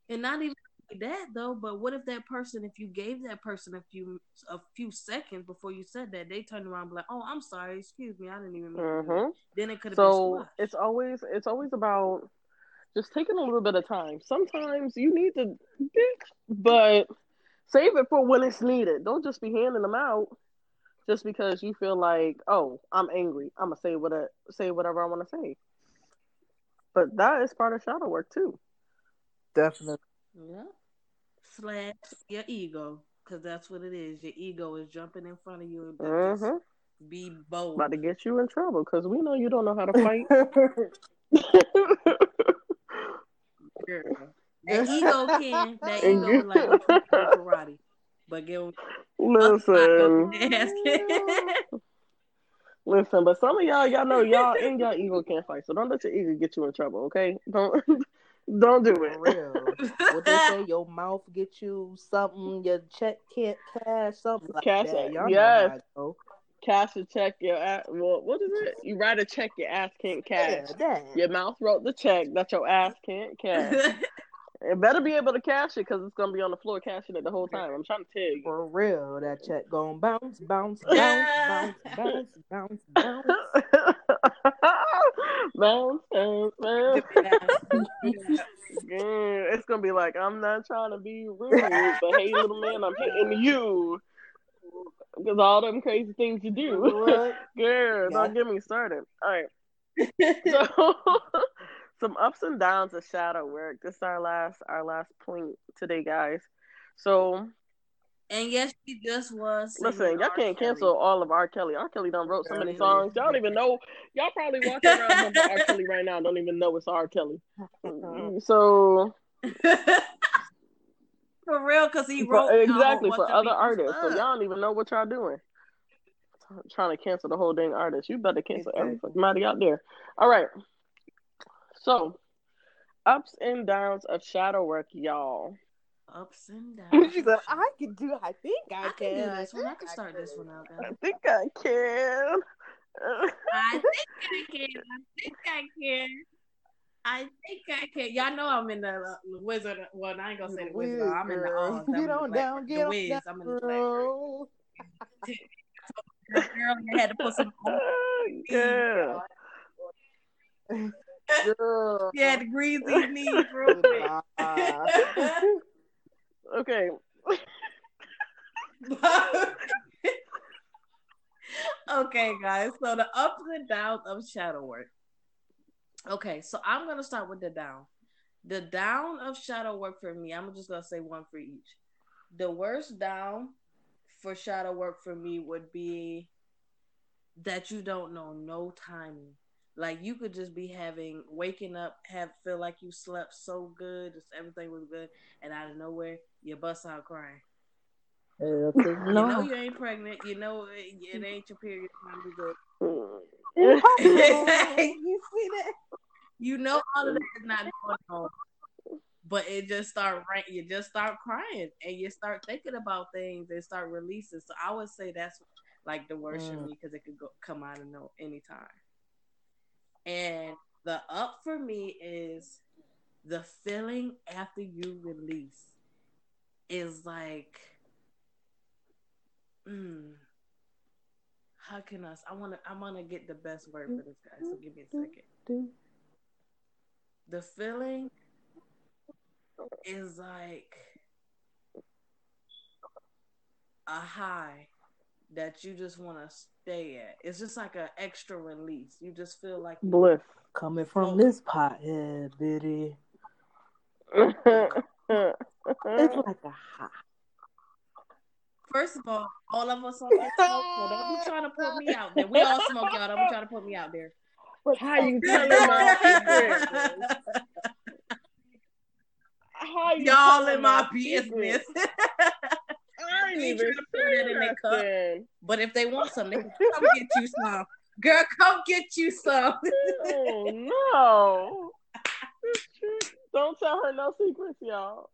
And not even that though, but what if that person, if you gave that person a few a few seconds before you said that, they turned around and be like, "Oh, I'm sorry, excuse me, I didn't even Mean mm-hmm. Then it could have so been So it's always it's always about just taking a little bit of time. Sometimes you need to, but save it for when it's needed. Don't just be handing them out just because you feel like, oh, I'm angry. I'm gonna say what I, say whatever I want to say. But that is part of shadow work too. Definitely. Yeah. Slash your ego, because that's what it is. Your ego is jumping in front of you and just hmm be bold. About to get you in trouble because we know you don't know how to <laughs> fight. Girl. <laughs> That ego can. That ego like I'm trying to do karate, but get Listen, Listen. <laughs> listen, but some of y'all, y'all know y'all and y'all ego can't fight, so don't let your ego get you in trouble, okay? Don't, <laughs> don't do For it. real. What they say, your mouth get you something, your check can't cash, something like Cash that. Y'all Yes. know how it go. Cash a check, your ass. Well, what is it? You write a check, your ass can't cash. Yeah. Your mouth wrote the check that your ass can't cash, <laughs> It better be able to cash it because it's gonna be on the floor cashing it the whole time. I'm trying to tell you. For real, that check going <laughs> bounce, bounce, bounce, bounce, bounce, <laughs> bounce, bounce, bounce, bounce. <laughs> Yeah, it's gonna be like I'm not trying to be rude, but hey, little man, I'm hitting you because all them crazy things you do. Girl, don't get me started. All right. So some ups and downs of shadow work. This is our last our last point today, guys. So and yes, she just was. Listen, y'all can't Kelly. cancel all of R. Kelly. R. Kelly done wrote so many songs. Y'all don't even know. Y'all probably <laughs> walking around R. Kelly right now don't even know it's R. Kelly. <laughs> So <laughs> for real, because he wrote exactly for other artists. So y'all don't even know what y'all doing. trying to cancel the whole dang artist. You better cancel every fucking out there. All right. So, ups and downs of shadow work, y'all. Ups and <laughs> downs. she said, "I can do. I think I, I can. can. do this one. I can start this one out. Guys. I think I can. I <laughs> think I can. I think I can. I think I can. Y'all know I'm in the uh, wizard. Well, I ain't gonna say the wizard. Wiz, I'm in the Oz. Get on down, get the Wiz. Down, I'm in the girl. <laughs> girl, you had to put some. Girl. Girl. Yeah, the greasy knees real quick. <laughs> okay. okay, guys. So the ups and downs of shadow work. Okay, so I'm gonna start with the down. The down of shadow work for me, I'm just gonna say one for each. The worst down for shadow work for me would be that you don't know no timing. Like you could just be having waking up, have feel like you slept so good, just everything was good, and out of nowhere you bust out crying. no. <laughs> You know you ain't pregnant. You know it, it <laughs> ain't your period time to go. <laughs> you see that? You know all of that is not going on. But it just start right. You just start crying and you start thinking about things and start releasing. So I would say that's like the worst mm. for me because it could go, come out of no anytime. And the up for me is the feeling after you release is like, mm, how can I? I want to. I want to get the best word for this guy. So give me a second. The feeling is like a high that you just want to stay at. It's just like an extra release. You just feel like bliss coming from this pothead, Biddy. it's like a high. First of all, all of us on that <laughs> smoke, so don't be trying to put me out there. We all smoke, y'all. Don't be trying to put me out there. How you <laughs> telling my secret? How you y'all in my, my business. <laughs> I ain't even put that in their cup. But if they want some, they can come get you some. Girl, come get you some. oh no! Don't tell her no secrets, y'all.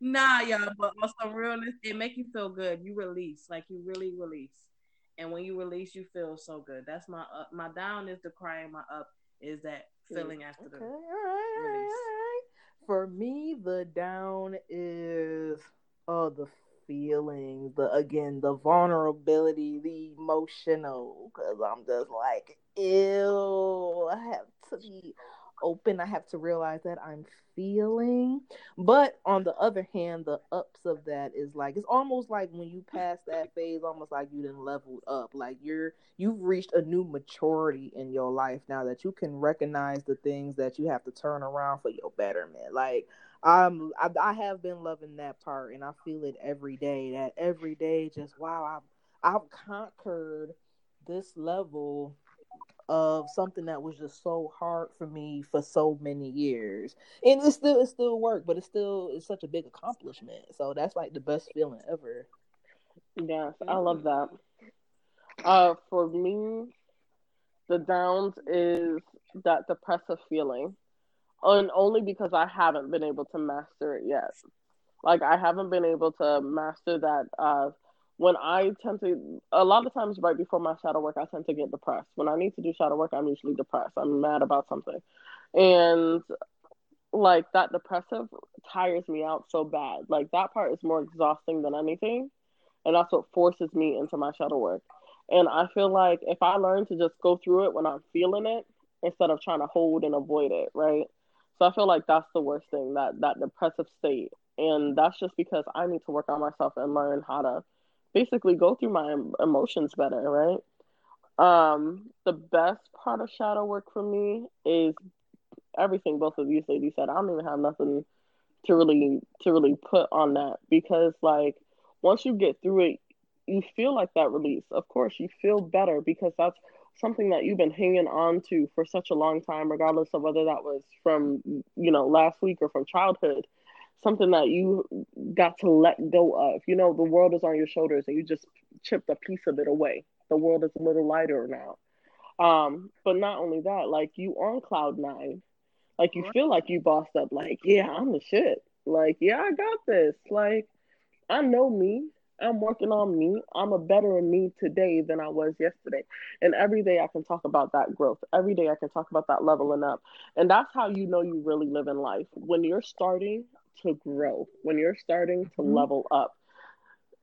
nah, y'all. But on some realness, it make you feel good. You release, like you really release. And when you release, you feel so good. That's my up. My down is the crying. My up is that feeling mm, after the okay, right, release. For me, the down is oh the feelings, the again the vulnerability, the emotional. Because I'm just like, ew. I have to be open. I have to realize that I'm feeling. But on the other hand, the ups of that is like it's almost like when you pass that phase, almost like you didn't leveled up. Like you're you've reached a new maturity in your life now that you can recognize the things that you have to turn around for your betterment. Like I'm I, I have been loving that part and I feel it every day. That every day just wow, I've I've conquered this level of something that was just so hard for me for so many years. And it still it still work but it still is such a big accomplishment. So that's like the best feeling ever. Yes i love that. Uh for me the downs is that depressive feeling and only because i haven't been able to master it yet like i haven't been able to master that uh when I tend to, a lot of times right before my shadow work, I tend to get depressed. When I need to do shadow work, I'm usually depressed. I'm mad about something. And like that depressive tires me out so bad. Like that part is more exhausting than anything. And that's what forces me into my shadow work. And I feel like if I learn to just go through it when I'm feeling it instead of trying to hold and avoid it, right? So I feel like that's the worst thing, that that depressive state. And that's just because I need to work on myself and learn how to basically go through my emotions better, right? Um, the best part of shadow work for me is everything both of these ladies said. I don't even have nothing to really to really put on that because like once you get through it, you feel like that release. Of course, you feel better because that's something that you've been hanging on to for such a long time, regardless of whether that was from you know last week or from childhood. Something that you got to let go of. You know, the world is on your shoulders, and you just chipped a piece of it away. The world is a little lighter now. Um, but not only that, like you on cloud nine like you feel like you bossed up. Like, yeah, I'm the shit. Like, yeah, I got this. Like, I know me. I'm working on me. I'm a better me today than I was yesterday. And every day I can talk about that growth. Every day I can talk about that leveling up. And that's how you know you really live in life. When you're starting to grow, when you're starting to mm-hmm. level up.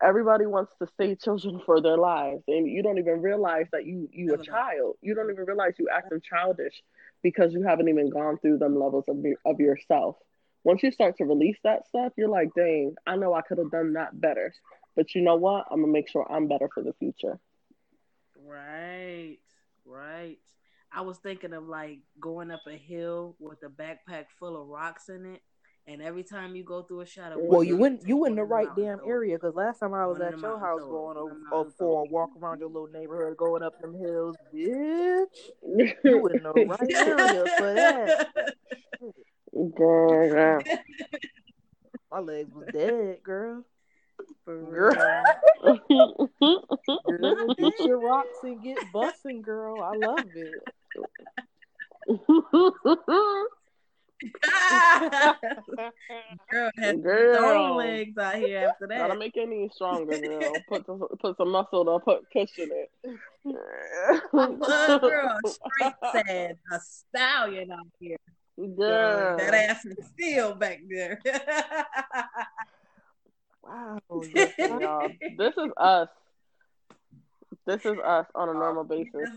Everybody wants to stay children for their lives, and you don't even realize that you you a child. You don't even realize you acting childish because you haven't even gone through them levels of, of yourself. Once you start to release that stuff, you're like, dang, I know I could have done that better. But you know what? I'm gonna make sure I'm better for the future. Right, right. I was thinking of like going up a hill with a backpack full of rocks in it and every time you go through a shadow, well, you went you in the right damn area because last time I was at your house going over for a walk around your little neighborhood, going up them hills, bitch. you in the right <laughs> area for that. Girl, my legs was dead, girl. Girl. girl, <laughs> get your rocks and get bussing, girl. I love it. girl has girl. legs out here after that. Gotta make your knees stronger, girl. Put some, put some muscle to put cushion it. girl, straight sad, a stallion out here. Girl, that ass is still back there. <laughs> wow, <laughs> y'all. This is us. This is us on a normal basis.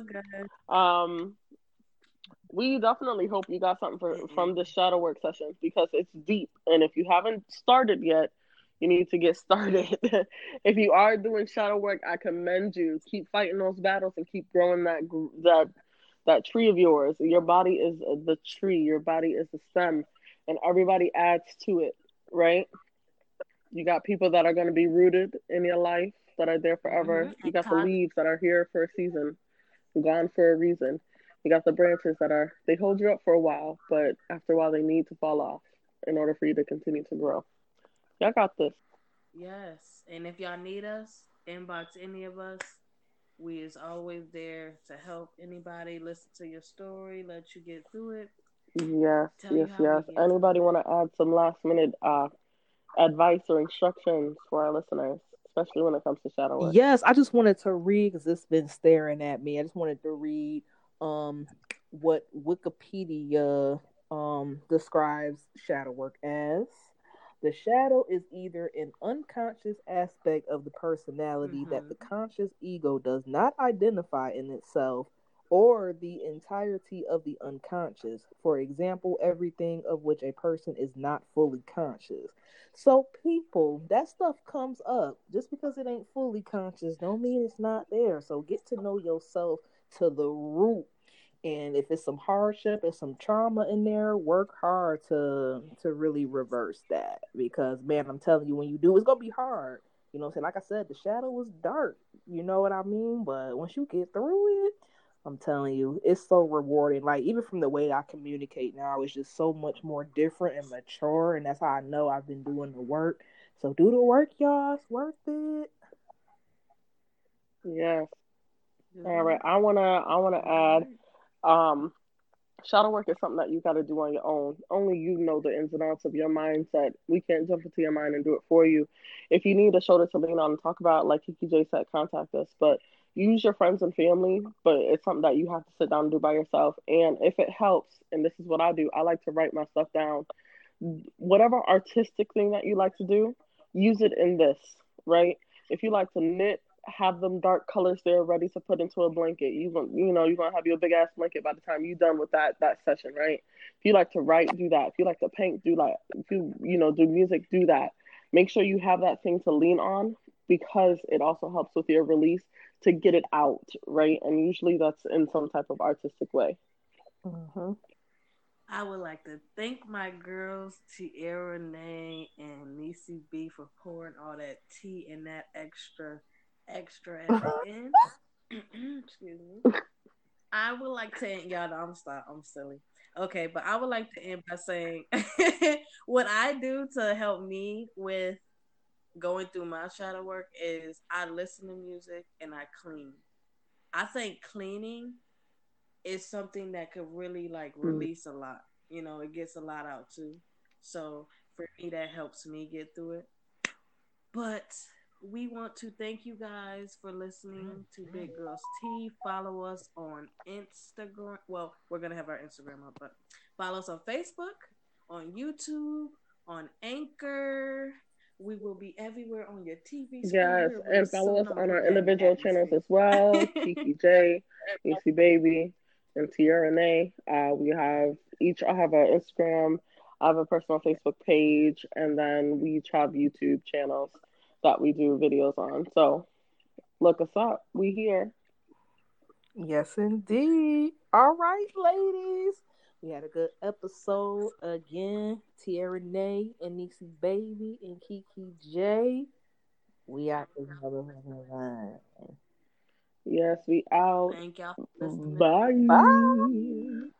Um, we definitely hope you got something for, from this shadow work session because it's deep. And if you haven't started yet, you need to get <laughs> started. if you are doing shadow work, I commend you. Keep fighting those battles and keep growing that that that tree of yours. Your body is the tree. Your body is the stem, and everybody adds to it. Right? You got people that are going to be rooted in your life that are there forever. Mm-hmm. You got the leaves that are here for a season, gone for a reason you got the branches that are they hold you up for a while, but after a while they need to fall off in order for you to continue to grow. Y'all got this. Yes, and if y'all need us, inbox any of us. We is always there to help anybody listen to your story, let you get through it. Yes, Tell yes, yes. Anybody want to add some last minute uh, advice or instructions for our listeners? especially when it comes to shadow work. Yes, I just wanted to read because it's been staring at me. I just wanted to read um, what Wikipedia um, describes shadow work as. The shadow is either an unconscious aspect of the personality mm-hmm. that the conscious ego does not identify in itself or the entirety of the unconscious. For example, everything of which a person is not fully conscious. So, people, that stuff comes up. Just because it ain't fully conscious, don't mean it's not there. So, get to know yourself to the root and if it's some hardship and some trauma in there work hard to to really reverse that because man i'm telling you when you do it's gonna be hard you know i'm saying like i said the shadow was dark you know what i mean but once you get through it i'm telling you it's so rewarding like even from the way i communicate now it's just so much more different and mature and that's how i know i've been doing the work so do the work y'all it's worth it yes all right i want to i want to add um, shadow work is something that you got to do on your own. Only you know the ins and outs of your mindset. We can't jump into your mind and do it for you. If you need a shoulder to lean on and talk about, like Kiki J said, contact us. But use your friends and family, but it's something that you have to sit down and do by yourself. And if it helps, and this is what I do, I like to write my stuff down whatever artistic thing that you like to do, use it in this, right? If you like to knit, have them dark colors there ready to put into a blanket. You want, you know, you're gonna have your big ass blanket by the time you're done with that that session, right? If you like to write, do that. If you like to paint, do that. If you you know do music, do that. Make sure you have that thing to lean on because it also helps with your release to get it out, right? And usually that's in some type of artistic way. Mm-hmm. I would like to thank my girls, Tierra Nay and Nisi B, for pouring all that tea and that extra, extra at the <laughs> end. <clears throat> Excuse me. <laughs> I would like to end y'all. I'm stop. I'm silly. Okay, but I would like to end by saying <laughs> what I do to help me with going through my shadow work is I listen to music and I clean. I think cleaning is something that could really like mm. release a lot. You know, it gets a lot out too. So for me, that helps me get through it. But we want to thank you guys for listening to Big Girls Tea. Follow us on Instagram. Well, we're gonna have our Instagram up, but follow us on Facebook, on YouTube, on Anchor, we will be everywhere on your TV screen. Yes, and follow us on our individual channels as well. <laughs> Kiki J, Lucy Baby, and TRNA. Uh, we have each. I have an Instagram. I have a personal Facebook page, and then we each have YouTube channels that we do videos on. So look us up. We here. Yes, indeed. All right, ladies. We had a good episode again. Tierra Nay and Nisi Baby and Kiki J. We out Yes, we out. Thank y'all. Bye. Bye.